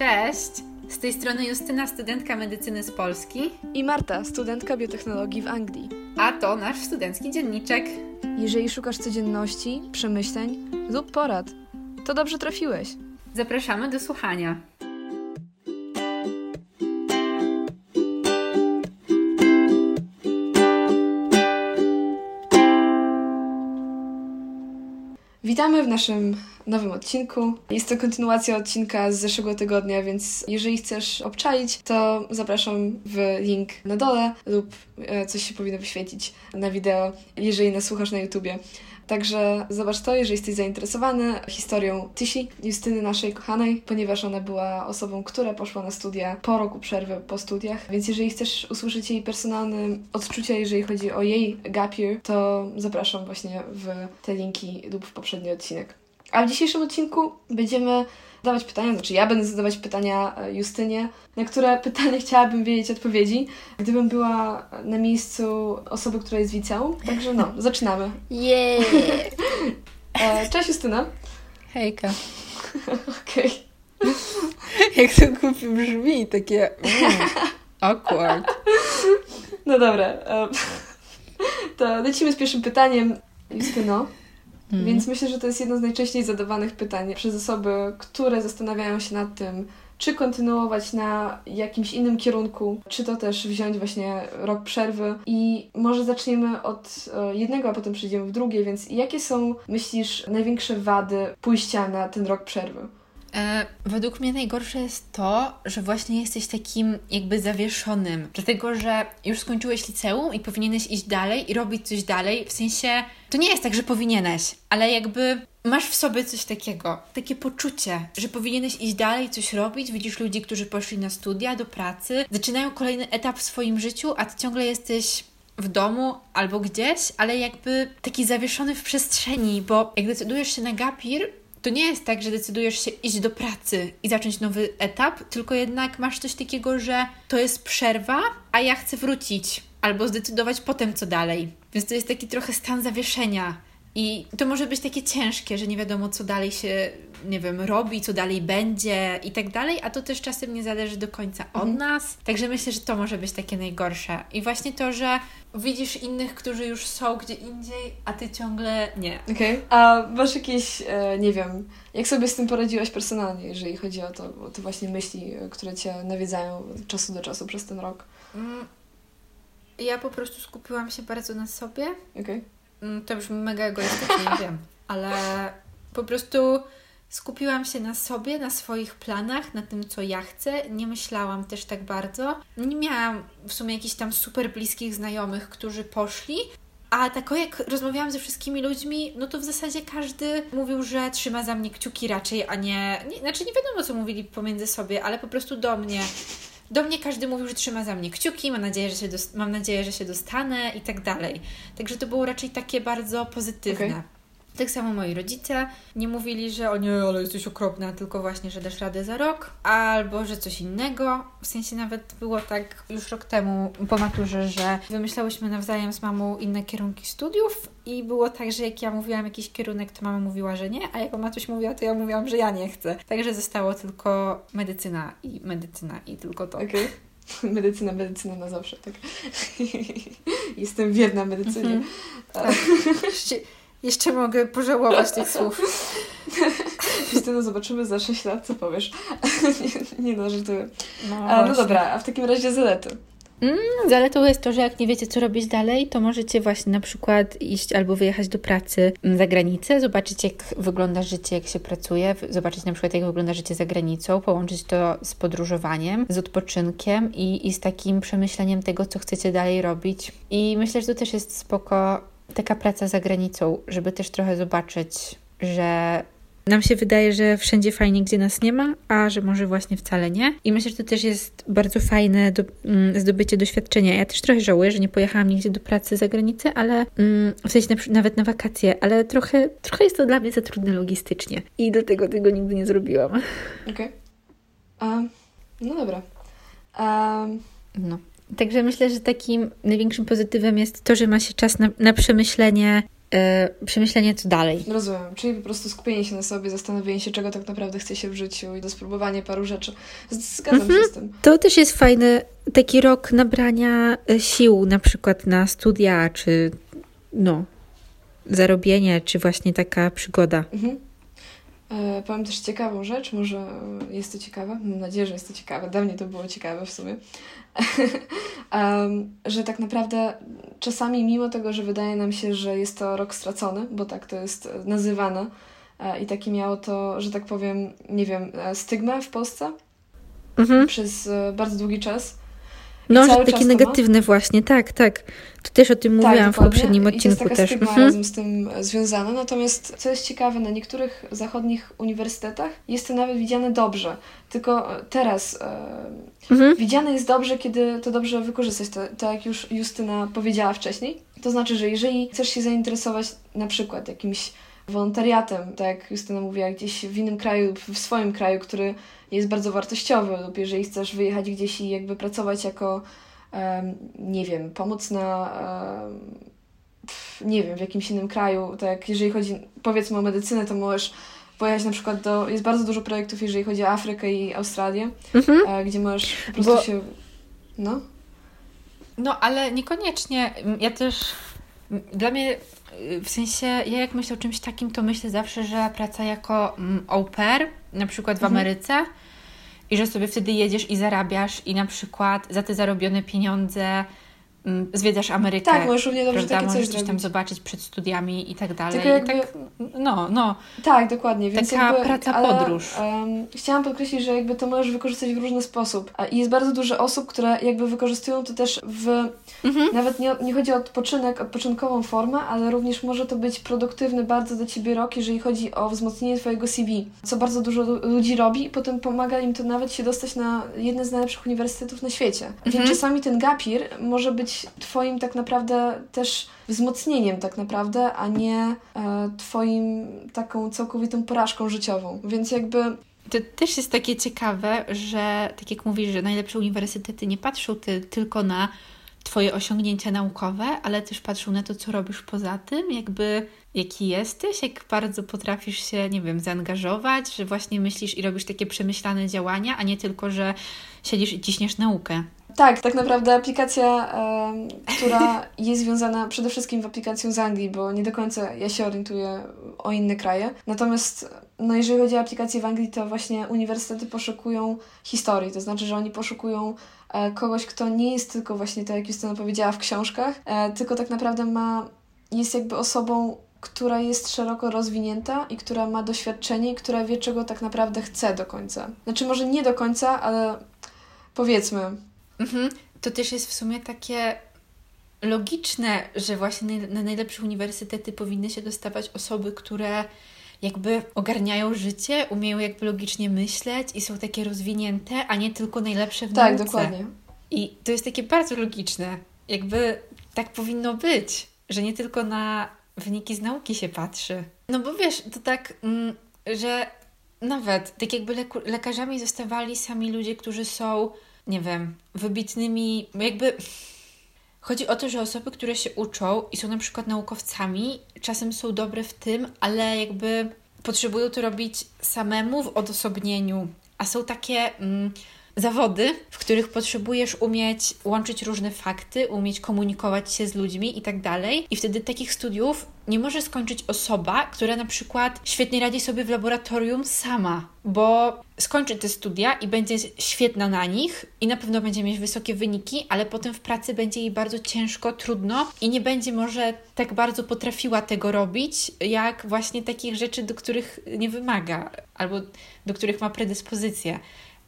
Cześć! Z tej strony Justyna, studentka medycyny z Polski. I Marta, studentka biotechnologii w Anglii. A to nasz studencki dzienniczek. Jeżeli szukasz codzienności, przemyśleń lub porad, to dobrze trafiłeś. Zapraszamy do słuchania. Witamy w naszym nowym odcinku. Jest to kontynuacja odcinka z zeszłego tygodnia, więc jeżeli chcesz obczaić, to zapraszam w link na dole lub e, coś się powinno wyświecić na wideo, jeżeli nas słuchasz na YouTubie. Także zobacz to, jeżeli jesteś zainteresowany historią Tysi, Justyny naszej kochanej, ponieważ ona była osobą, która poszła na studia po roku przerwy po studiach, więc jeżeli chcesz usłyszeć jej personalne odczucia, jeżeli chodzi o jej gap year, to zapraszam właśnie w te linki lub w poprzedni odcinek. A w dzisiejszym odcinku będziemy zadawać pytania, znaczy ja będę zadawać pytania e, Justynie, na które pytania chciałabym wiedzieć odpowiedzi, gdybym była na miejscu osoby, która jest wiceum. Także no, zaczynamy. Yeah! E, cześć Justyna. Hejka. Okej. Okay. Jak to głupio brzmi, takie mm, awkward. No dobra. E, to lecimy z pierwszym pytaniem. Justyno, Mm. Więc myślę, że to jest jedno z najczęściej zadawanych pytań przez osoby, które zastanawiają się nad tym, czy kontynuować na jakimś innym kierunku, czy to też wziąć właśnie rok przerwy. I może zaczniemy od e, jednego, a potem przejdziemy w drugie, więc jakie są, myślisz, największe wady pójścia na ten rok przerwy? E, według mnie najgorsze jest to, że właśnie jesteś takim jakby zawieszonym. Dlatego, że już skończyłeś liceum i powinieneś iść dalej i robić coś dalej. W sensie, to nie jest tak, że powinieneś, ale jakby masz w sobie coś takiego, takie poczucie, że powinieneś iść dalej, coś robić. Widzisz ludzi, którzy poszli na studia, do pracy, zaczynają kolejny etap w swoim życiu, a ty ciągle jesteś w domu albo gdzieś, ale jakby taki zawieszony w przestrzeni, bo jak decydujesz się na gapir, to nie jest tak, że decydujesz się iść do pracy i zacząć nowy etap, tylko jednak masz coś takiego, że to jest przerwa, a ja chcę wrócić albo zdecydować potem, co dalej. Więc to jest taki trochę stan zawieszenia. I to może być takie ciężkie, że nie wiadomo, co dalej się, nie wiem, robi, co dalej będzie i tak dalej, a to też czasem nie zależy do końca od mhm. nas. Także myślę, że to może być takie najgorsze. I właśnie to, że widzisz innych, którzy już są gdzie indziej, a ty ciągle nie. Okej. Okay. A masz jakieś, e, nie wiem, jak sobie z tym poradziłaś personalnie, jeżeli chodzi o to, o te właśnie myśli, e, które cię nawiedzają od czasu do czasu przez ten rok? Mm, ja po prostu skupiłam się bardzo na sobie. Okej. Okay to brzmi mega egoistycznie, wiem, ale po prostu skupiłam się na sobie, na swoich planach, na tym, co ja chcę. Nie myślałam też tak bardzo. Nie miałam w sumie jakichś tam super bliskich znajomych, którzy poszli. A tak jak rozmawiałam ze wszystkimi ludźmi, no to w zasadzie każdy mówił, że trzyma za mnie kciuki raczej, a nie, nie znaczy nie wiadomo, co mówili pomiędzy sobie, ale po prostu do mnie do mnie każdy mówił, że trzyma za mnie kciuki, mam nadzieję, że się, mam nadzieję, że się dostanę i tak dalej. Także to było raczej takie bardzo pozytywne. Okay. Tak samo moi rodzice nie mówili, że o nie, ale jesteś okropna, tylko właśnie, że dasz radę za rok, albo że coś innego. W sensie nawet było tak już rok temu po maturze, że wymyślałyśmy nawzajem z mamą inne kierunki studiów i było tak, że jak ja mówiłam jakiś kierunek, to mama mówiła, że nie, a jak mama coś mówiła, to ja mówiłam, że ja nie chcę. Także zostało tylko medycyna i medycyna i tylko to. Okay. Medycyna, medycyna na zawsze, tak. Jestem wierna medycynie. -hmm. tak. Jeszcze mogę pożałować tych słów. Justyno, zobaczymy za 6 lat, co powiesz. nie, nie no, żartuję. No, a, no dobra, a w takim razie zalety. Mm, zaletą jest to, że jak nie wiecie, co robić dalej, to możecie właśnie na przykład iść albo wyjechać do pracy za granicę, zobaczyć, jak wygląda życie, jak się pracuje, zobaczyć na przykład, jak wygląda życie za granicą, połączyć to z podróżowaniem, z odpoczynkiem i, i z takim przemyśleniem tego, co chcecie dalej robić. I myślę, że to też jest spoko taka praca za granicą, żeby też trochę zobaczyć, że nam się wydaje, że wszędzie fajnie, gdzie nas nie ma, a że może właśnie wcale nie. I myślę, że to też jest bardzo fajne do, mm, zdobycie doświadczenia. Ja też trochę żałuję, że nie pojechałam nigdzie do pracy za granicę, ale mm, w sensie na, nawet na wakacje, ale trochę, trochę jest to dla mnie za trudne logistycznie i dlatego tego nigdy nie zrobiłam. Okej. Okay. Um, no dobra. Um. No. Także myślę, że takim największym pozytywem jest to, że ma się czas na, na przemyślenie yy, przemyślenie co dalej. Rozumiem, czyli po prostu skupienie się na sobie, zastanowienie się, czego tak naprawdę chce się w życiu i do spróbowania paru rzeczy. Zgadzam mhm. się z tym. To też jest fajny taki rok nabrania e, sił, na przykład na studia, czy no, zarobienie, czy właśnie taka przygoda. Mhm. E, powiem też ciekawą rzecz, może jest to ciekawe, mam nadzieję, że jest to ciekawe, dla mnie to było ciekawe w sumie, um, że tak naprawdę czasami mimo tego, że wydaje nam się, że jest to rok stracony, bo tak to jest nazywane e, i taki miało to, że tak powiem, nie wiem, e, stygmę w Polsce mhm. przez e, bardzo długi czas, no, że takie negatywne właśnie, tak, tak. To też o tym tak, mówiłam dokładnie. w poprzednim odcinku I to jest taka też. Mhm. razem z tym związana. Natomiast co jest ciekawe, na niektórych zachodnich uniwersytetach jest to nawet widziane dobrze. Tylko teraz e, mhm. widziane jest dobrze, kiedy to dobrze wykorzystać, to, to jak już Justyna powiedziała wcześniej. To znaczy, że jeżeli chcesz się zainteresować na przykład jakimś wolontariatem, tak jak Justyna mówiła, gdzieś w innym kraju, w swoim kraju, który jest bardzo wartościowy, lub jeżeli chcesz wyjechać gdzieś i jakby pracować jako, um, nie wiem, pomóc na, um, nie wiem, w jakimś innym kraju, tak jeżeli chodzi, powiedzmy o medycynę, to możesz pojechać na przykład do, jest bardzo dużo projektów, jeżeli chodzi o Afrykę i Australię, mhm. E, gdzie możesz po prostu Bo... się, no. No, ale niekoniecznie, ja też, dla mnie w sensie, ja jak myślę o czymś takim, to myślę zawsze, że praca jako mm, au pair, na przykład w mhm. Ameryce, i że sobie wtedy jedziesz i zarabiasz i na przykład za te zarobione pieniądze zwiedzasz Amerykę. Tak, możesz równie dobrze prawda? takie możesz coś, coś tam zobaczyć przed studiami i tak dalej. Tylko jakby... tak, no, no. Tak, dokładnie. Więc Taka jakby, praca ale, podróż. Um, chciałam podkreślić, że jakby to możesz wykorzystać w różny sposób. I jest bardzo dużo osób, które jakby wykorzystują to też w... Mhm. Nawet nie, nie chodzi o odpoczynek, odpoczynkową formę, ale również może to być produktywny bardzo dla Ciebie rok, jeżeli chodzi o wzmocnienie Twojego CV, co bardzo dużo ludzi robi i potem pomaga im to nawet się dostać na jedne z najlepszych uniwersytetów na świecie. Mhm. Więc czasami ten gapir może być Twoim tak naprawdę też wzmocnieniem tak naprawdę, a nie e, Twoim taką całkowitą porażką życiową. Więc jakby to też jest takie ciekawe, że tak jak mówisz, że najlepsze uniwersytety nie patrzą ty, tylko na Twoje osiągnięcia naukowe, ale też patrzą na to, co robisz poza tym, jakby jaki jesteś, jak bardzo potrafisz się, nie wiem, zaangażować, że właśnie myślisz i robisz takie przemyślane działania, a nie tylko, że siedzisz i ciśniesz naukę. Tak, tak naprawdę aplikacja, która jest związana przede wszystkim w aplikacją z Anglii, bo nie do końca ja się orientuję o inne kraje. Natomiast no jeżeli chodzi o aplikacje w Anglii, to właśnie uniwersytety poszukują historii, to znaczy, że oni poszukują e, kogoś, kto nie jest tylko właśnie, tak jak Justyna powiedziała, w książkach, e, tylko tak naprawdę ma, jest jakby osobą która jest szeroko rozwinięta i która ma doświadczenie i która wie, czego tak naprawdę chce do końca. Znaczy, może nie do końca, ale powiedzmy, Mhm. To też jest w sumie takie logiczne, że właśnie na najlepsze uniwersytety powinny się dostawać osoby, które jakby ogarniają życie, umieją jakby logicznie myśleć i są takie rozwinięte, a nie tylko najlepsze w tak, nauce. Tak, dokładnie. I to jest takie bardzo logiczne. Jakby tak powinno być, że nie tylko na wyniki z nauki się patrzy. No bo wiesz, to tak, mm, że nawet tak jakby lekarzami zostawali sami ludzie, którzy są nie wiem, wybitnymi, jakby. Chodzi o to, że osoby, które się uczą i są na przykład naukowcami, czasem są dobre w tym, ale jakby potrzebują to robić samemu w odosobnieniu. A są takie mm, zawody, w których potrzebujesz umieć łączyć różne fakty, umieć komunikować się z ludźmi i tak dalej. I wtedy takich studiów nie może skończyć osoba, która na przykład świetnie radzi sobie w laboratorium sama, bo skończy te studia i będzie świetna na nich i na pewno będzie mieć wysokie wyniki, ale potem w pracy będzie jej bardzo ciężko, trudno i nie będzie może tak bardzo potrafiła tego robić, jak właśnie takich rzeczy, do których nie wymaga albo do których ma predyspozycję.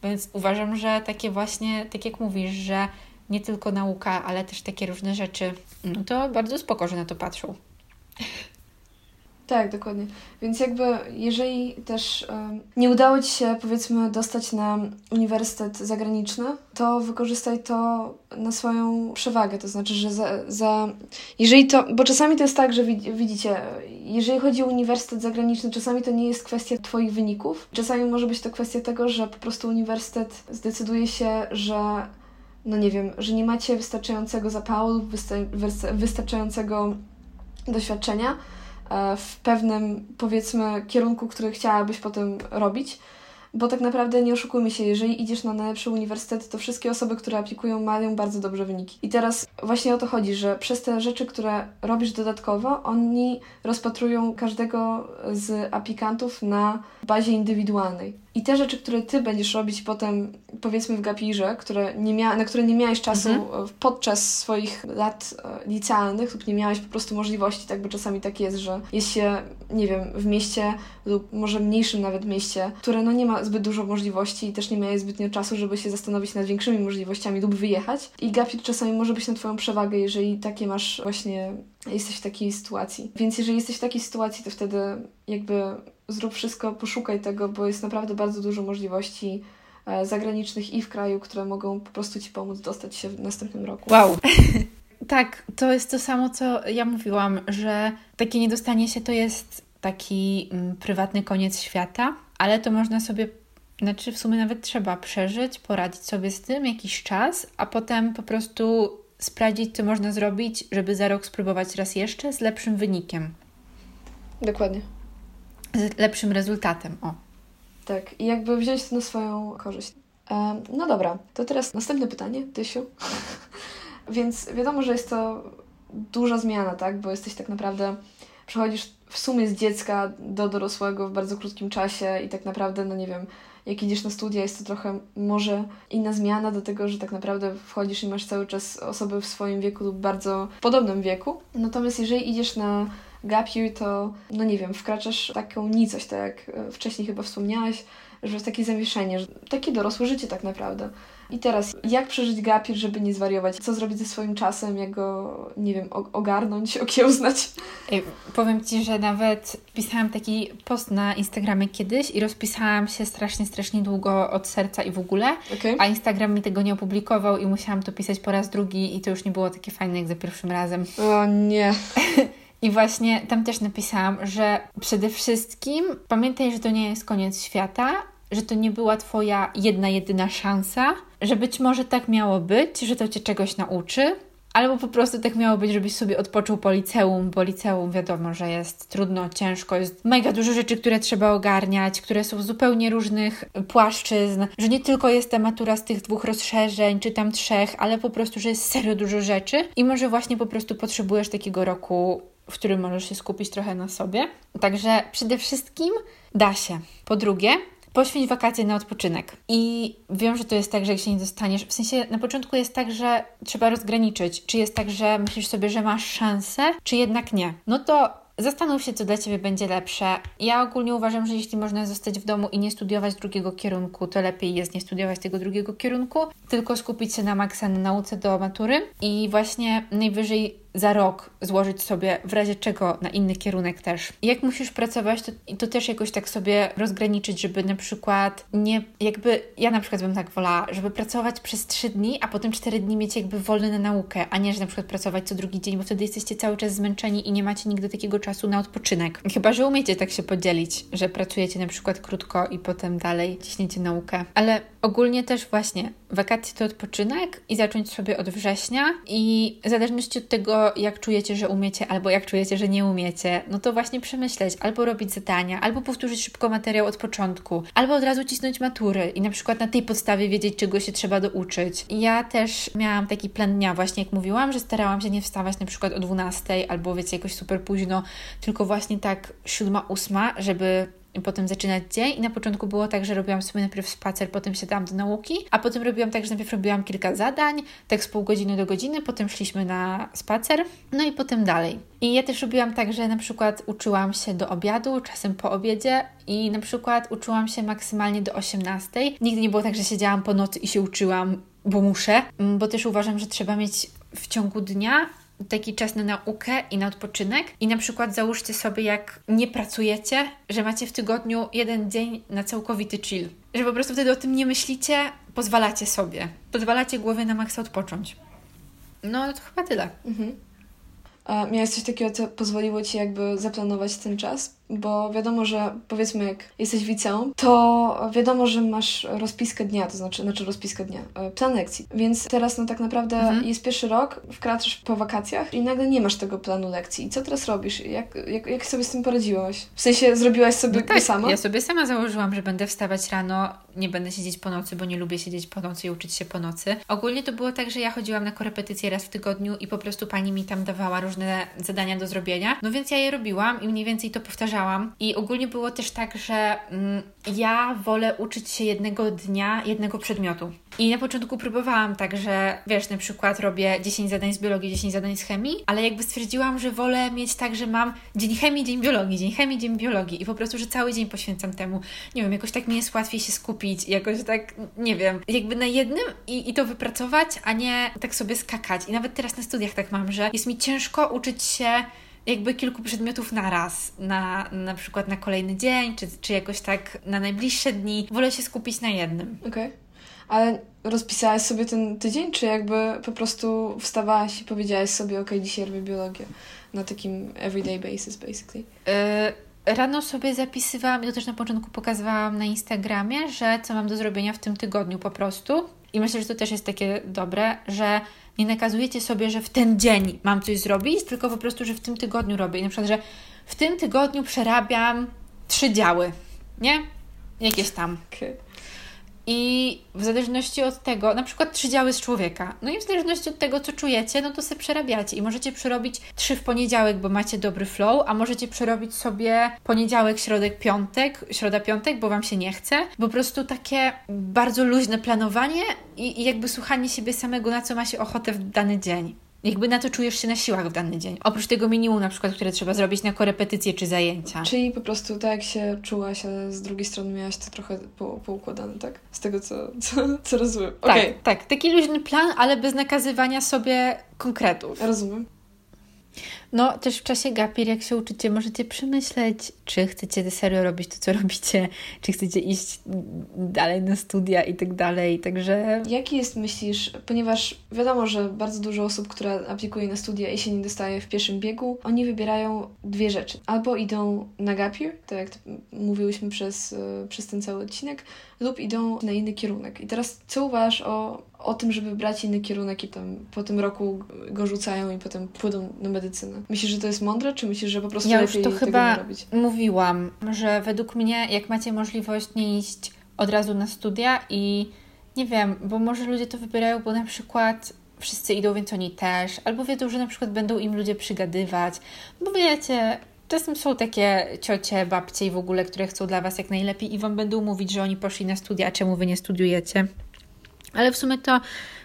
Więc uważam, że takie właśnie, tak jak mówisz, że nie tylko nauka, ale też takie różne rzeczy, no to bardzo spoko, że na to patrzą. Tak, dokładnie. Więc jakby jeżeli też um, nie udało Ci się powiedzmy dostać na uniwersytet zagraniczny, to wykorzystaj to na swoją przewagę. To znaczy, że za, za jeżeli to, bo czasami to jest tak, że widzicie, jeżeli chodzi o uniwersytet zagraniczny, czasami to nie jest kwestia Twoich wyników. Czasami może być to kwestia tego, że po prostu uniwersytet zdecyduje się, że no nie wiem, że nie macie wystarczającego zapału, wysta wystarczającego doświadczenia e, w pewnym, powiedzmy, kierunku, który chciałabyś potem robić. Bo tak naprawdę nie oszukujmy się, jeżeli idziesz na najlepszy uniwersytet, to wszystkie osoby, które aplikują, mają bardzo dobre wyniki. I teraz właśnie o to chodzi, że przez te rzeczy, które robisz dodatkowo, oni rozpatrują każdego z aplikantów na bazie indywidualnej. I te rzeczy, które ty będziesz robić potem, powiedzmy w gapirze, które nie mia- na które nie miałeś czasu mhm. podczas swoich lat e, licealnych lub nie miałeś po prostu możliwości, tak, bo czasami tak jest, że jest się, nie wiem, w mieście lub może mniejszym nawet mieście, które no nie ma zbyt dużo możliwości i też nie miałeś zbytnio czasu, żeby się zastanowić nad większymi możliwościami lub wyjechać. I gapir czasami może być na twoją przewagę, jeżeli takie masz właśnie, jesteś w takiej sytuacji. Więc jeżeli jesteś w takiej sytuacji, to wtedy jakby zrób wszystko, poszukaj tego, bo jest naprawdę bardzo dużo możliwości e, zagranicznych i w kraju, które mogą po prostu Ci pomóc dostać się w następnym roku. Wow. tak, to jest to samo, co ja mówiłam, że takie niedostanie się to jest taki mm, prywatny koniec świata, ale to można sobie, znaczy w sumie nawet trzeba przeżyć, poradzić sobie z tym jakiś czas, a potem po prostu sprawdzić, co można zrobić, żeby za rok spróbować raz jeszcze z lepszym wynikiem. Dokładnie z lepszym rezultatem. O. Tak, i jakby wziąć to na swoją korzyść. E, no dobra, to teraz następne pytanie, Tysiu. Więc wiadomo, że jest to duża zmiana, tak? Bo jesteś tak naprawdę, przechodzisz w sumie z dziecka do dorosłego w bardzo krótkim czasie i tak naprawdę, no nie wiem, jak idziesz na studia, jest to trochę może inna zmiana do tego, że tak naprawdę wchodzisz i masz cały czas osoby w swoim wieku lub bardzo podobnym wieku. Natomiast jeżeli idziesz na gap year to, no nie wiem, wkraczasz w taką nicość, tak jak e, wcześniej chyba wspomniałaś, że jest takie zawieszenie, że takie dorosłe życie tak naprawdę. I teraz, jak przeżyć gap year, żeby nie zwariować? Co zrobić ze swoim czasem? Jak go, nie wiem, ogarnąć, okiełznać? Ej, powiem Ci, że nawet pisałam taki post na Instagramie kiedyś i rozpisałam się strasznie, strasznie długo od serca i w ogóle, okay. a Instagram mi tego nie opublikował i musiałam to pisać po raz drugi i to już nie było takie fajne jak za pierwszym razem. O nie. I właśnie tam też napisałam, że przede wszystkim pamiętaj, że to nie jest koniec świata, że to nie była Twoja jedna, jedyna szansa, że być może tak miało być, że to Cię czegoś nauczy, albo po prostu tak miało być, żebyś sobie odpoczął po liceum, bo liceum wiadomo, że jest trudno, ciężko, jest mega dużo rzeczy, które trzeba ogarniać, które są zupełnie różnych płaszczyzn, że nie tylko jest ta matura z tych dwóch rozszerzeń, czy tam trzech, ale po prostu, że jest serio dużo rzeczy i może właśnie po prostu potrzebujesz takiego roku w którym możesz się skupić trochę na sobie. Także przede wszystkim da się. Po drugie, poświęć wakacje na odpoczynek. I wiem, że to jest tak, że jak się nie dostaniesz, w sensie na początku jest tak, że trzeba rozgraniczyć, czy jest tak, że myślisz sobie, że masz szansę, czy jednak nie. No to Zastanów się, co dla Ciebie będzie lepsze. Ja ogólnie uważam, że jeśli można zostać w domu i nie studiować drugiego kierunku, to lepiej jest nie studiować tego drugiego kierunku, tylko skupić się na maksa na nauce do matury i właśnie najwyżej za rok złożyć sobie w razie czego na inny kierunek też. Jak musisz pracować, to, to też jakoś tak sobie rozgraniczyć, żeby na przykład nie, jakby, ja na przykład bym tak wolała, żeby pracować przez trzy dni, a potem cztery dni mieć jakby wolne na naukę, a nie, że na przykład pracować co drugi dzień, bo wtedy jesteście cały czas zmęczeni i nie macie nigdy takiego czasu na odpoczynek. Chyba, że umiecie tak się podzielić, że pracujecie na przykład krótko i potem dalej ciśniecie naukę. Ale ogólnie też właśnie wakacje to odpoczynek i zacząć sobie od września i w zależności od tego, jak czujecie, że umiecie, albo jak czujecie, że nie umiecie, no to właśnie przemyśleć, albo robić zadania, albo powtórzyć szybko materiał od początku, albo od razu cisnąć matury i na przykład na tej podstawie wiedzieć, czego się trzeba douczyć. Ja też miałam taki plan dnia, właśnie jak mówiłam, że starałam się nie wstawać na przykład o 12 albo wiecie, jakoś super późno, tylko właśnie tak 7-8, żeby potem zaczynać dzień i na początku było tak, że robiłam sobie najpierw spacer, potem siadałam do nauki, a potem robiłam tak, że najpierw robiłam kilka zadań, tak z pół godziny do godziny, potem szliśmy na spacer, no i potem dalej. I ja też robiłam tak, że na przykład uczyłam się do obiadu, czasem po obiedzie i na przykład uczyłam się maksymalnie do 18. Nigdy nie było tak, że siedziałam po nocy i się uczyłam, bo muszę, bo też uważam, że trzeba mieć w ciągu dnia taki czas na naukę i na odpoczynek. I na przykład załóżcie sobie, jak nie pracujecie, że macie w tygodniu jeden dzień na całkowity chill. Że po prostu wtedy o tym nie myślicie, pozwalacie sobie. Pozwalacie głowie na maksa odpocząć. No to chyba tyle. Mhm. A miałeś coś takiego, co pozwoliło Ci jakby zaplanować ten czas? Bo wiadomo, że powiedzmy jak jesteś w liceum, to wiadomo, że masz rozpiskę dnia, to znaczy, znaczy rozpiskę dnia, e, plan lekcji. Więc teraz no tak naprawdę mhm. jest pierwszy rok, wkraczasz po wakacjach i nagle nie masz tego planu lekcji. I co teraz robisz? Jak, jak, jak sobie z tym poradziłaś? W sensie zrobiłaś sobie no tak, sama? Ja sobie sama założyłam, że będę wstawać rano, nie będę siedzieć po nocy, bo nie lubię siedzieć po nocy i uczyć się po nocy. Ogólnie to było tak, że ja chodziłam na korepetycje raz w tygodniu i po prostu pani mi tam dawała różne zadania do zrobienia. No więc ja je robiłam i mniej więcej to powtarzałam. I ogólnie było też tak, że mm, ja wolę uczyć się jednego dnia, jednego przedmiotu. I na początku próbowałam tak, że wiesz, na przykład robię 10 zadań z biologii, 10 zadań z chemii, ale jakby stwierdziłam, że wolę mieć tak, że mam dzień chemii, dzień biologii, dzień chemii, dzień biologii i po prostu, że cały dzień poświęcam temu. Nie wiem, jakoś tak mi jest łatwiej się skupić, jakoś tak, nie wiem, jakby na jednym i, i to wypracować, a nie tak sobie skakać. I nawet teraz na studiach tak mam, że jest mi ciężko uczyć się jakby kilku przedmiotów na raz, na, na przykład na kolejny dzień, czy, czy jakoś tak na najbliższe dni. Wolę się skupić na jednym. Okej. Okay. Ale rozpisałaś sobie ten tydzień, czy jakby po prostu wstawałaś i powiedziałaś sobie, ok, dzisiaj robię biologię na takim everyday basis, basically? Yy, rano sobie zapisywałam, i to też na początku pokazywałam na Instagramie, że co mam do zrobienia w tym tygodniu po prostu. I myślę, że to też jest takie dobre, że nie nakazujecie sobie, że w ten dzień mam coś zrobić, tylko po prostu, że w tym tygodniu robię. Na przykład, że w tym tygodniu przerabiam trzy działy, nie? Jakieś tam. Okay. I w zależności od tego, na przykład trzy działy z człowieka, no i w zależności od tego, co czujecie, no to sobie przerabiacie. I możecie przerobić trzy w poniedziałek, bo macie dobry flow, a możecie przerobić sobie poniedziałek, środek, piątek, środa, piątek, bo Wam się nie chce. Po prostu takie bardzo luźne planowanie i, i jakby słuchanie siebie samego, na co ma się ochotę w dany dzień jakby na to czujesz się na siłach w dany dzień. Oprócz tego minimum na przykład, które trzeba zrobić na korepetycje czy zajęcia. Czyli po prostu tak jak się czułaś, ale z drugiej strony miałaś to trochę po, poukładane, tak? Z tego, co, co, co rozumiem. Okay. Tak, tak. Taki luźny plan, ale bez nakazywania sobie konkretów. Rozumiem. No, też w czasie gapir, jak się uczycie, możecie przemyśleć, czy chcecie serio robić to, co robicie, czy chcecie iść dalej na studia i tak dalej, także... Jaki jest, myślisz, ponieważ wiadomo, że bardzo dużo osób, która aplikuje na studia i się nie dostaje w pierwszym biegu, oni wybierają dwie rzeczy. Albo idą na gapir, tak jak mówiłyśmy przez, e, przez ten cały odcinek, lub idą na inny kierunek. I teraz co uważasz o, o tym, żeby brać inny kierunek i tam po tym roku go rzucają i potem pójdą na medycynę? Myślisz, że to jest mądre, czy myślisz, że po prostu ja lepiej już to chyba mówiłam, że według mnie, jak macie możliwość nie iść od razu na studia i nie wiem, bo może ludzie to wybierają, bo na przykład wszyscy idą, więc oni też, albo wiedzą, że na przykład będą im ludzie przygadywać, bo wiecie, czasem są takie ciocie, babcie i w ogóle, które chcą dla Was jak najlepiej i Wam będą mówić, że oni poszli na studia, a czemu Wy nie studiujecie. Ale w sumie to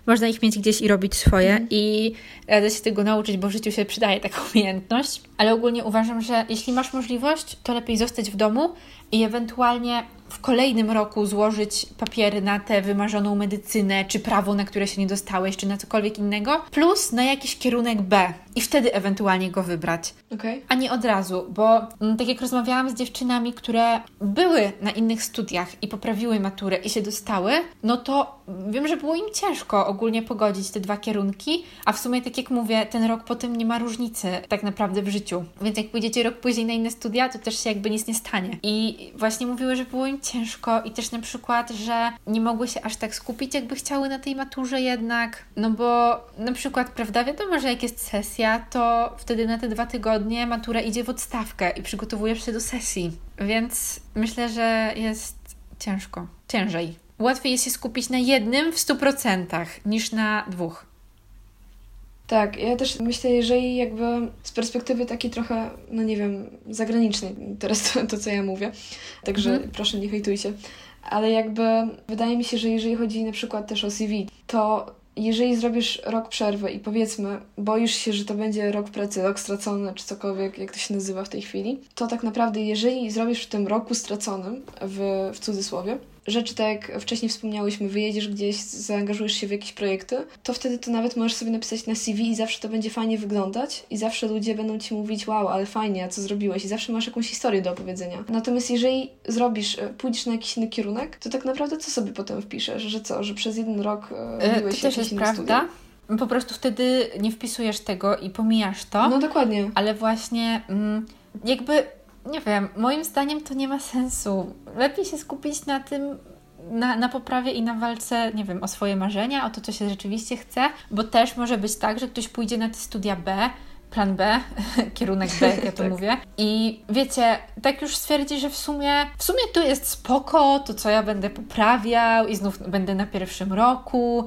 można ich mieć gdzieś i robić swoje mm. i radzę się tego nauczyć, bo w życiu się przydaje taka umiejętność. Ale ogólnie uważam, że jeśli masz możliwość, to lepiej zostać w domu i ewentualnie kolejnym roku złożyć papiery na tę wymarzoną medycynę, czy prawo, na które się nie dostałeś, czy na cokolwiek innego, plus na jakiś kierunek B i wtedy ewentualnie go wybrać. Okay. A nie od razu, bo mm, tak jak rozmawiałam z dziewczynami, które były na innych studiach i poprawiły maturę i się dostały, no to wiem, że było im ciężko ogólnie pogodzić te dwa kierunki, a w sumie, tak jak mówię, ten rok potem nie ma różnicy tak naprawdę w życiu. Więc jak pójdziecie rok później na inne studia, to też się jakby nic nie stanie. I właśnie mówiły, że było im ciężko i też na przykład, że nie mogły się aż tak skupić, jakby chciały na tej maturze jednak, no bo na przykład, prawda, wiadomo, że jak jest sesja, to wtedy na te dwa tygodnie matura idzie w odstawkę i przygotowujesz się do sesji. Więc myślę, że jest ciężko, ciężej. Łatwiej jest się skupić na jednym w 100% niż na dwóch. Tak, ja też myślę, jeżeli jakby z perspektywy takiej trochę, no nie wiem, zagranicznej, teraz to, to co ja mówię, także mhm. proszę nie hejtujcie, ale jakby wydaje mi się, że jeżeli chodzi na przykład też o CV, to jeżeli zrobisz rok przerwy i powiedzmy, boisz się, że to będzie rok pracy, rok stracony, czy cokolwiek, jak to się nazywa w tej chwili, to tak naprawdę, jeżeli zrobisz w tym roku straconym, w, w cudzysłowie, rzeczy, tak jak wcześniej wspomniałyśmy, wyjedziesz gdzieś, zaangażujesz się w jakieś projekty, to wtedy to nawet możesz sobie napisać na CV i zawsze to będzie fajnie wyglądać i zawsze ludzie będą Ci mówić, wow, ale fajnie, a co zrobiłeś i zawsze masz jakąś historię do opowiedzenia. Natomiast jeżeli zrobisz, e, pójdziesz na jakiś inny kierunek, to tak naprawdę co sobie potem wpiszesz? Że co, że przez jeden rok e, byłeś To też jest prawda. Studia? Po prostu wtedy nie wpisujesz tego i pomijasz to. No dokładnie. Ale właśnie mm, jakby nie wiem, moim zdaniem to nie ma sensu. Lepiej się skupić na tym, na, na poprawie i na walce, nie wiem, o swoje marzenia, o to, co się rzeczywiście chce, bo też może być tak, że ktoś pójdzie na te studia B, plan B, kierunek B, jak ja to tak. mówię. I wiecie, tak już stwierdzi, że w sumie, w sumie tu jest spoko, to co ja będę poprawiał i znów będę na pierwszym roku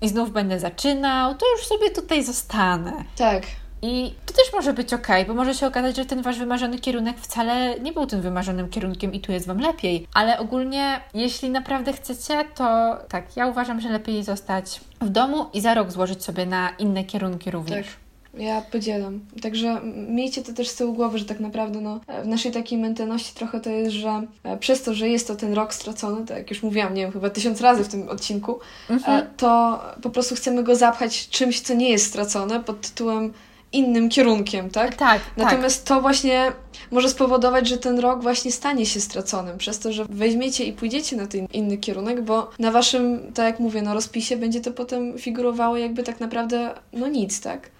i znów będę zaczynał, to już sobie tutaj zostanę. Tak. I to też może być ok, bo może się okazać, że ten wasz wymarzony kierunek wcale nie był tym wymarzonym kierunkiem i tu jest wam lepiej. Ale ogólnie, jeśli naprawdę chcecie, to tak, ja uważam, że lepiej zostać w domu i za rok złożyć sobie na inne kierunki również. Tak. Ja podzielam. Także miejcie to też z tyłu głowy, że tak naprawdę no, w naszej takiej mentalności trochę to jest, że e, przez to, że jest to ten rok stracony, tak jak już mówiłam, nie wiem, chyba tysiąc razy w tym odcinku, mhm. E, to po prostu chcemy go zapchać czymś, co nie jest stracone pod tytułem innym kierunkiem, tak? Tak. Natomiast tak. to właśnie może spowodować, że ten rok właśnie stanie się straconym, przez to, że weźmiecie i pójdziecie na ten inny kierunek, bo na waszym, tak jak mówię, no rozpisie będzie to potem figurowało jakby tak naprawdę no nic, tak?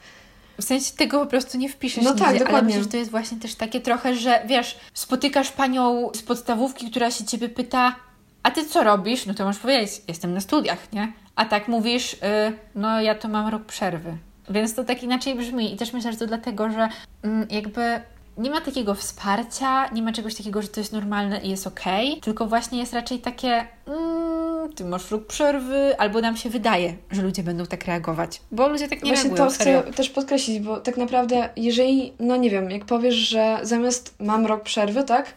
W sensie tego po prostu nie wpiszesz No tak, dokładnie. Ale myślę, że to jest właśnie też takie trochę, że wiesz, spotykasz panią z podstawówki, która się ciebie pyta, a ty co robisz? No to możesz powiedzieć, jestem na studiach, nie? A tak mówisz, yy, no ja to mam rok przerwy. Więc to tak inaczej brzmi. I też myślę, że to dlatego, że mm, jakby nie ma takiego wsparcia, nie ma czegoś takiego, że to jest normalne i jest okej, okay, tylko właśnie jest raczej takie mm, ty masz rok przerwy, albo nam się wydaje, że ludzie będą tak reagować, bo ludzie tak nie właśnie reagują. Właśnie to chcę też podkreślić, bo tak naprawdę jeżeli, no nie wiem, jak powiesz, że zamiast mam rok przerwy, tak,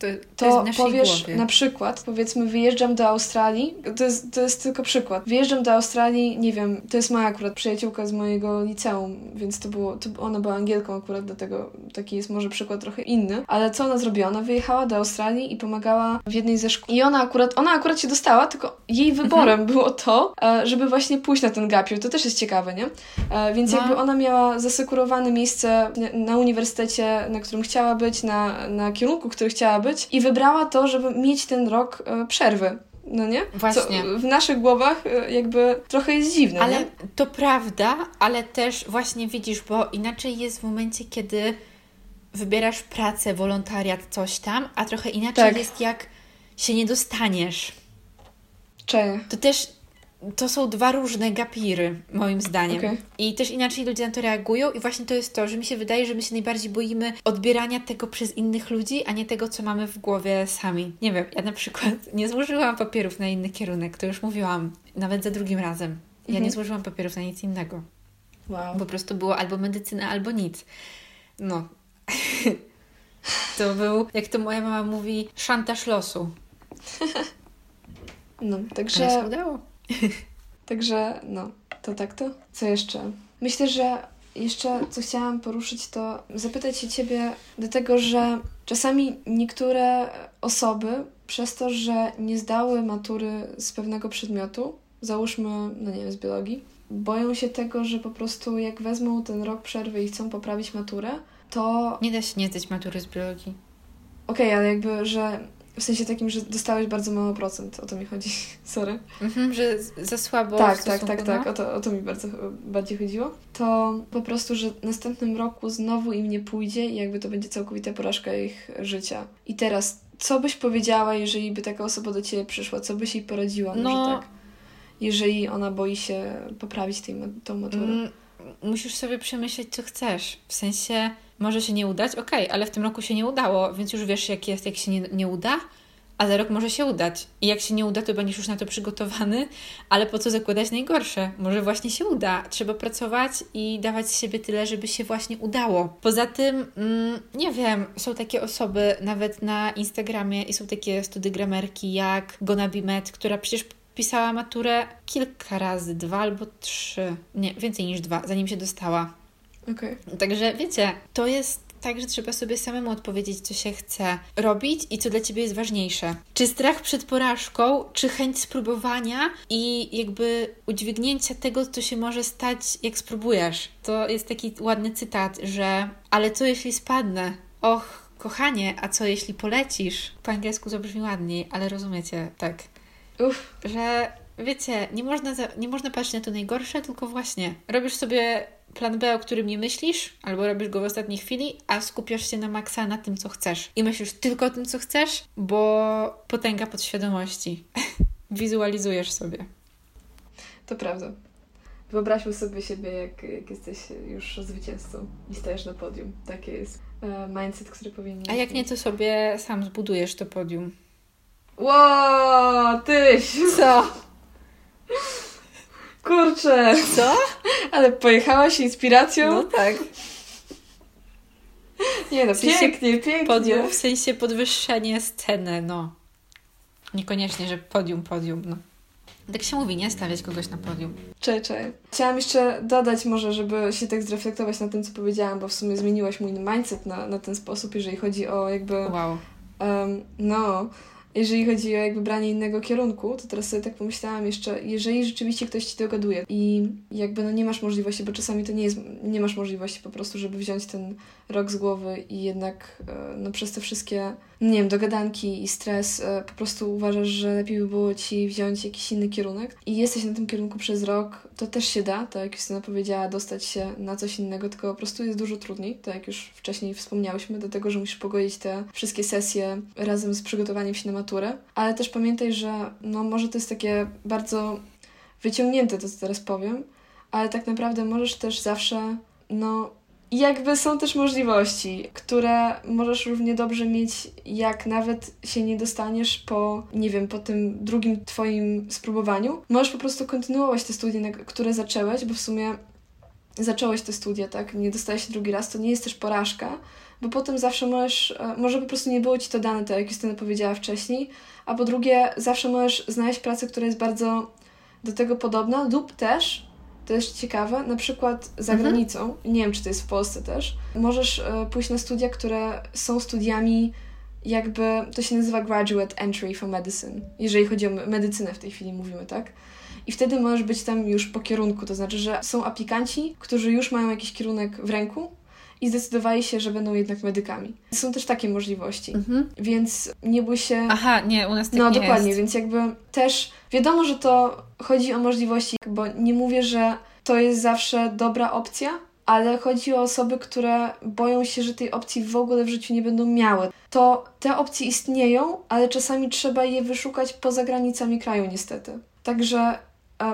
to, to, to powiesz głowie. na przykład, powiedzmy, wyjeżdżam do Australii, to jest, to jest tylko przykład. Wyjeżdżam do Australii, nie wiem, to jest moja akurat przyjaciółka z mojego liceum, więc to było, to ona była Angielką akurat, dlatego taki jest może przykład trochę inny. Ale co ona zrobiła? Ona wyjechała do Australii i pomagała w jednej ze szkół. I ona akurat, ona akurat się dostała, tylko jej wyborem mhm. było to, e, żeby właśnie pójść na ten gapiu. To też jest ciekawe, nie? E, więc no. jakby ona miała zasekurowane miejsce na uniwersytecie, na którym chciała być, na, na kierunku, który chciała być, być i wybrała to, żeby mieć ten rok e, przerwy. No nie? Właśnie. Co w naszych głowach e, jakby trochę jest dziwne. Ale nie? to prawda, ale też właśnie widzisz, bo inaczej jest w momencie, kiedy wybierasz pracę, wolontariat, coś tam, a trochę inaczej tak. jest jak się nie dostaniesz. Cześć. To też to są dwa różne gapiry, moim zdaniem. Okay. I też inaczej ludzie na to reagują, i właśnie to jest to, że mi się wydaje, że my się najbardziej boimy odbierania tego przez innych ludzi, a nie tego, co mamy w głowie sami. Nie wiem, ja na przykład nie złożyłam papierów na inny kierunek, to już mówiłam, nawet za drugim razem. Ja mhm. nie złożyłam papierów na nic innego. Wow. Po prostu było albo medycyna, albo nic. No. to był, jak to moja mama mówi, szantaż losu. No, także. Ale się udało. Także no, to tak to. Co jeszcze? Myślę, że jeszcze co chciałam poruszyć, to zapytać się Ciebie do tego, że czasami niektóre osoby przez to, że nie zdały matury z pewnego przedmiotu, załóżmy, no nie wiem, z biologii, boją się tego, że po prostu jak wezmą ten rok przerwy i chcą poprawić maturę, to... Nie da się nie zdać matury z biologii. Okej, okay, ale jakby, że w sensie takim, że dostałeś bardzo mało procent, o to mi chodzi, sorry. Mhm, że za słabo Tak, tak, tak, tak, o to, o to mi bardzo bardziej chodziło. To po prostu, że w następnym roku znowu im nie pójdzie i jakby to będzie całkowita porażka ich życia. I teraz, co byś powiedziała, jeżeli by taka osoba do Ciebie przyszła? Co byś jej poradziła? Może no, tak? Jeżeli ona boi się poprawić tej, tą maturę. Mm, musisz sobie przemyśleć, co chcesz. W sensie może się nie udać, okay, ale w tym roku się nie udało, więc już wiesz, jak jest, jak się nie, nie uda, a za rok może się udać. I jak się nie uda, to będziesz już na to przygotowany, ale po co zakładać najgorsze? Może właśnie się uda. Trzeba pracować i dawać z siebie tyle, żeby się właśnie udało. Poza tym, mm, nie wiem, są takie osoby nawet na Instagramie i są takie studygramerki jak Gonabimet, która przecież pisała maturę kilka razy, dwa albo trzy, nie, więcej niż dwa, zanim się dostała. Okay. Także wiecie, to jest tak, że trzeba sobie samemu odpowiedzieć, co się chce robić i co dla ciebie jest ważniejsze. Czy strach przed porażką, czy chęć spróbowania i jakby udźwignięcia tego, co się może stać, jak spróbujesz. To jest taki ładny cytat, że ale co jeśli spadnę? Och, kochanie, a co jeśli polecisz? Po angielsku to brzmi ładniej, ale rozumiecie, tak. Uff. Że wiecie, nie można, nie można patrzeć na to najgorsze, tylko właśnie robisz sobie plan B, o którym nie myślisz, albo robisz go w ostatniej chwili, a skupiasz się na maksa na tym, co chcesz. I myślisz tylko o tym, co chcesz, bo potęga podświadomości. Wizualizujesz sobie. To prawda. Wyobraźmy sobie siebie, jak, jak jesteś już zwycięzcą i stajesz na podium. Takie jest e, mindset, który powinien A jak nie, to sobie sam zbudujesz to podium. Ło, tyś! Co? Kurczę! Co? Ale pojechałaś inspiracją? No tak. Nie no, W sensie pięknie, pięknie. Podium w sensie podwyższenie sceny, no. Niekoniecznie, że podium, podium, no. Tak się mówi, nie? Stawiać kogoś na podium. Czekaj, czekaj. Chciałam jeszcze dodać może, żeby się tak zreflektować na tym, co powiedziałam, bo w sumie zmieniłaś mój mindset na, na ten sposób, jeżeli chodzi o jakby... Wow. Um, no, jeżeli chodzi o jakby branie innego kierunku, to teraz sobie tak pomyślałam jeszcze, jeżeli rzeczywiście ktoś ci dogaduje i jakby no nie masz możliwości, bo czasami to nie jest, nie masz możliwości po prostu, żeby wziąć ten rok z głowy i jednak e, no przez te wszystkie, nie wiem, dogadanki i stres e, po prostu uważasz, że lepiej by było ci wziąć jakiś inny kierunek? I jesteś na tym kierunku przez rok, to też się da, tak jak Justyna powiedziała, dostać się na coś innego, tylko po prostu jest dużo trudniej, tak jak już wcześniej wspomniałyśmy, do tego, że musisz pogodzić te wszystkie sesje razem z przygotowaniem się na maturę, ale też pamiętaj, że no może to jest takie bardzo wyciągnięte to, co teraz powiem, ale tak naprawdę możesz też zawsze, no i jakby są też możliwości, które możesz równie dobrze mieć, jak nawet się nie dostaniesz po, nie wiem, po tym drugim Twoim spróbowaniu. Możesz po prostu kontynuować te studia, które zaczęłeś, bo w sumie zacząłeś te studia, tak? Nie dostałeś się drugi raz, to nie jest też porażka, bo potem zawsze możesz, e, może po prostu nie było Ci to dane, tak jak Justyna powiedziała wcześniej, a po drugie, zawsze możesz znaleźć pracę, która jest bardzo do tego podobna lub też to jest ciekawe, na przykład za mhm. granicą, nie wiem czy to jest w Polsce też, możesz e, pójść na studia, które są studiami jakby, to się nazywa Graduate Entry for Medicine, jeżeli chodzi o medycynę w tej chwili mówimy, tak? I wtedy możesz być tam już po kierunku, to znaczy, że są aplikanci, którzy już mają jakiś kierunek w ręku i zdecydowali się, że będą jednak medykami. Są też takie możliwości, mhm. więc nie bój się... Aha, nie, u nas tak No, nie dokładnie, jest. więc jakby też wiadomo, że to chodzi o możliwości, bo nie mówię, że to jest zawsze dobra opcja, ale chodzi o osoby, które boją się, że tej opcji w ogóle w życiu nie będą miały. To te opcje istnieją, ale czasami trzeba je wyszukać poza granicami kraju, niestety. Także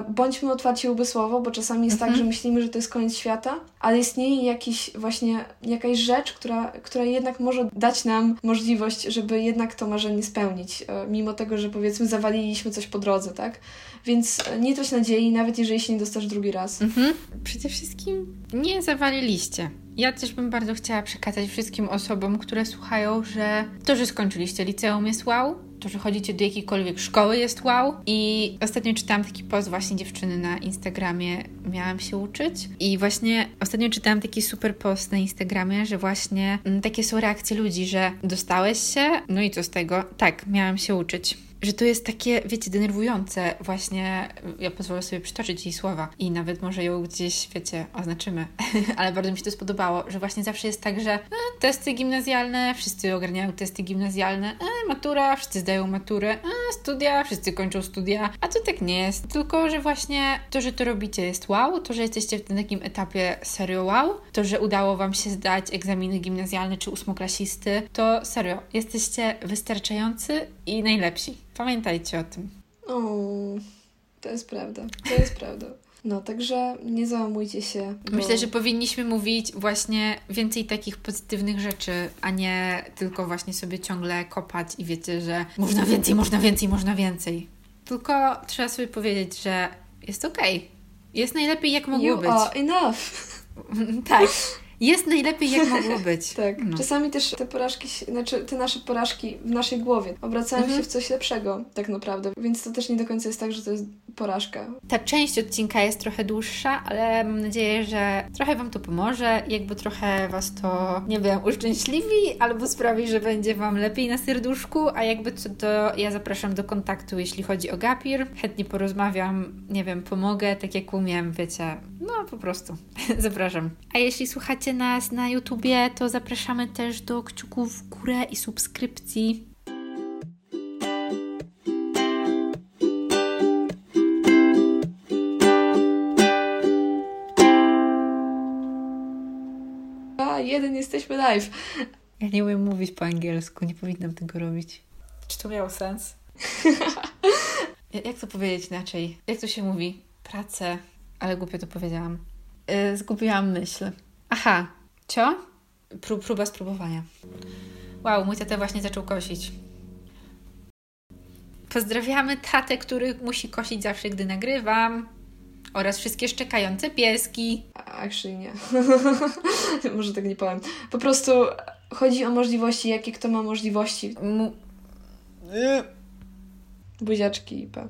bądźmy otwarci umysłowo, bo czasami jest tak, mhm. tak, że myślimy, że to jest koniec świata, ale istnieje jakiś właśnie jakaś rzecz, która, która jednak może dać nam możliwość, żeby jednak to marzenie spełnić, e, mimo tego, że powiedzmy zawaliliśmy coś po drodze, tak? Więc e, nie trać nadziei, nawet jeżeli się nie dostasz drugi raz. Mhm. Przede wszystkim nie zawaliliście. Ja też bym bardzo chciała przekazać wszystkim osobom, które słuchają, że to, że skończyliście liceum jest wow, to, że chodzicie do jakiejkolwiek szkoły jest wow. I ostatnio czytałam taki post właśnie dziewczyny na Instagramie, miałam się uczyć i właśnie ostatnio czytałam taki super post na Instagramie, że właśnie m, mm, takie są reakcje ludzi, że dostałeś się, no i co z tego? Tak, miałam się uczyć że to jest takie, wiecie, denerwujące. Właśnie ja pozwolę sobie przytoczyć jej słowa i nawet może ją gdzieś, wiecie, oznaczymy. Ale bardzo mi się to spodobało, że właśnie zawsze jest tak, że e, testy gimnazjalne, wszyscy ogarniają testy gimnazjalne, e, matura, wszyscy zdają maturę, e, studia, wszyscy kończą studia, a to tak nie jest. Tylko, że właśnie to, że to robicie jest wow, to, że jesteście w tym takim etapie serio wow, to, że udało Wam się zdać egzaminy gimnazjalne czy ósmoklasisty, to serio, jesteście wystarczający i najlepsi. Pamiętajcie o tym. O, to jest prawda. To jest prawda. No, także nie załamujcie się. Bo... Myślę, że powinniśmy mówić właśnie więcej takich pozytywnych rzeczy, a nie tylko właśnie sobie ciągle kopać i wiecie, że można więcej, można więcej, można więcej. Tylko trzeba sobie powiedzieć, że jest okej. Okay. Jest najlepiej, jak mogło you być. Are enough. tak jest najlepiej, jak mogło być. tak. No. Czasami też te porażki, znaczy te nasze porażki w naszej głowie obracają mhm. się w coś lepszego, tak naprawdę. Więc to też nie do końca jest tak, że to jest porażka. Ta część odcinka jest trochę dłuższa, ale mam nadzieję, że trochę Wam to pomoże, jakby trochę Was to, nie wiem, uszczęśliwi albo sprawi, że będzie Wam lepiej na serduszku, a jakby co to ja zapraszam do kontaktu, jeśli chodzi o Gapir. Chętnie porozmawiam, nie wiem, pomogę, tak jak umiem, wiecie, no po prostu. zapraszam. A jeśli słuchacie nas na YouTubie, to zapraszamy też do kciuków w górę i subskrypcji. jeden, jesteśmy live. Ja nie umiem mówić po angielsku, nie powinnam tego robić. Czy to miało sens? Jak to powiedzieć inaczej? Jak to się mówi? Pracę. Ale głupio to powiedziałam. Yy, zgubiłam myśl. Aha. Cio? Prób, próba spróbowania. Wow, mój tata właśnie zaczął kosić. Pozdrawiamy tatę, który musi kosić zawsze, gdy nagrywam. Oraz wszystkie szczekające pieski. Actually nie. Może tak nie powiem. Po prostu chodzi o możliwości, jakie kto ma możliwości. Mu... Buziaczki i pa.